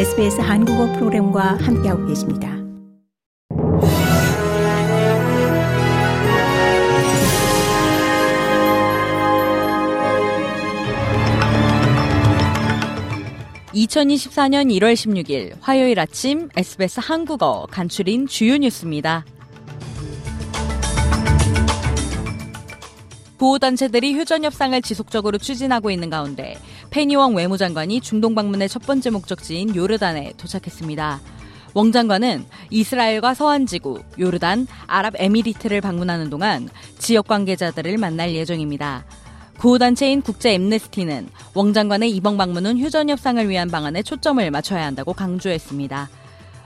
SBS 한국어 프로그램과 함께하고 계십니다. (2024년 1월 16일) 화요일 아침 SBS 한국어 간추린 주요 뉴스입니다. 보호단체들이 휴전 협상을 지속적으로 추진하고 있는 가운데 페니웡 외무장관이 중동 방문의 첫 번째 목적지인 요르단에 도착했습니다. 웡 장관은 이스라엘과 서한지구, 요르단, 아랍에미리트를 방문하는 동안 지역 관계자들을 만날 예정입니다. 구호단체인 국제 엠네스티는 웡 장관의 이번 방문은 휴전 협상을 위한 방안에 초점을 맞춰야 한다고 강조했습니다.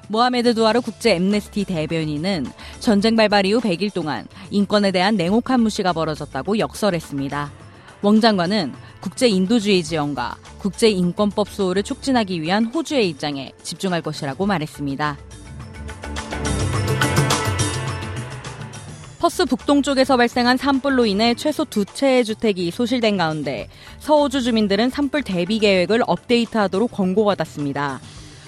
모하메드 두아르 국제 엠네스티 대변인은 전쟁 발발 이후 100일 동안 인권에 대한 냉혹한 무시가 벌어졌다고 역설했습니다. 웡 장관은 국제 인도주의 지원과 국제 인권법 수호를 촉진하기 위한 호주의 입장에 집중할 것이라고 말했습니다. 퍼스 북동쪽에서 발생한 산불로 인해 최소 두 채의 주택이 소실된 가운데 서호주 주민들은 산불 대비 계획을 업데이트하도록 권고받았습니다.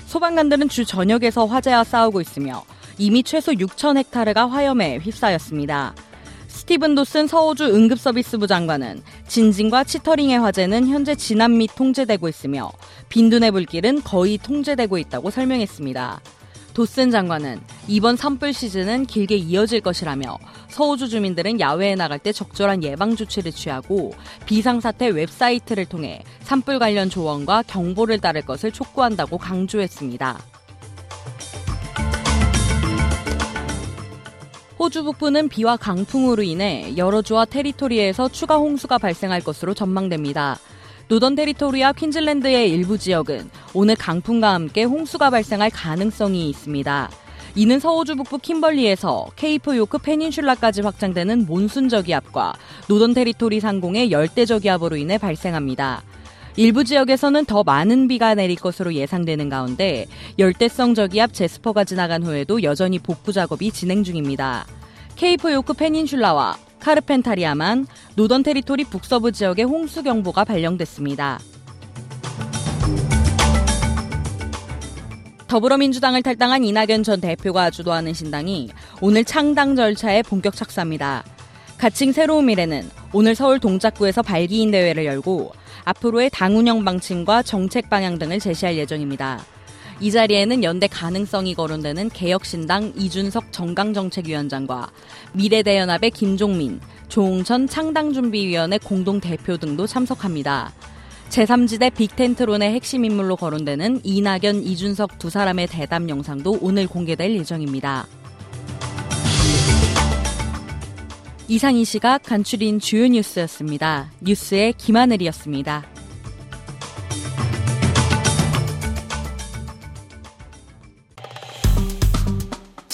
소방관들은 주 전역에서 화재와 싸우고 있으며 이미 최소 6천 헥타르가 화염에 휩싸였습니다. 스티븐 도슨 서호주 응급서비스부 장관은 진진과 치터링의 화재는 현재 진압 및 통제되고 있으며 빈둔의 불길은 거의 통제되고 있다고 설명했습니다. 도슨 장관은 이번 산불 시즌은 길게 이어질 것이라며 서호주 주민들은 야외에 나갈 때 적절한 예방 조치를 취하고 비상사태 웹사이트를 통해 산불 관련 조언과 경보를 따를 것을 촉구한다고 강조했습니다. 호주 북부는 비와 강풍으로 인해 여러 주와 territory에서 추가 홍수가 발생할 것으로 전망됩니다. 노던 테리토리와 퀸즐랜드의 일부 지역은 오늘 강풍과 함께 홍수가 발생할 가능성이 있습니다. 이는 서호주 북부 킴벌리에서 케이프 요크 페닌슐라까지 확장되는 몬순 저기압과 노던 테리토리 상공의 열대 저기압으로 인해 발생합니다. 일부 지역에서는 더 많은 비가 내릴 것으로 예상되는 가운데 열대성 저기압 제스퍼가 지나간 후에도 여전히 복구 작업이 진행 중입니다. 케이프 요크 페닌슐라와 카르펜타리아만 노던 테리토리 북서부 지역에 홍수 경보가 발령됐습니다. 더불어민주당을 탈당한 이낙연 전 대표가 주도하는 신당이 오늘 창당 절차에 본격 착수합니다. 가칭 새로운 미래는 오늘 서울 동작구에서 발기인 대회를 열고 앞으로의 당 운영 방침과 정책 방향 등을 제시할 예정입니다. 이 자리에는 연대 가능성이 거론되는 개혁신당 이준석 정강정책위원장과 미래대연합의 김종민, 조홍천 창당준비위원회 공동대표 등도 참석합니다. 제3지대 빅텐트론의 핵심 인물로 거론되는 이낙연, 이준석 두 사람의 대담 영상도 오늘 공개될 예정입니다. 이상 이 시각 간추린 주요 뉴스였습니다. 뉴스의 김하늘이었습니다.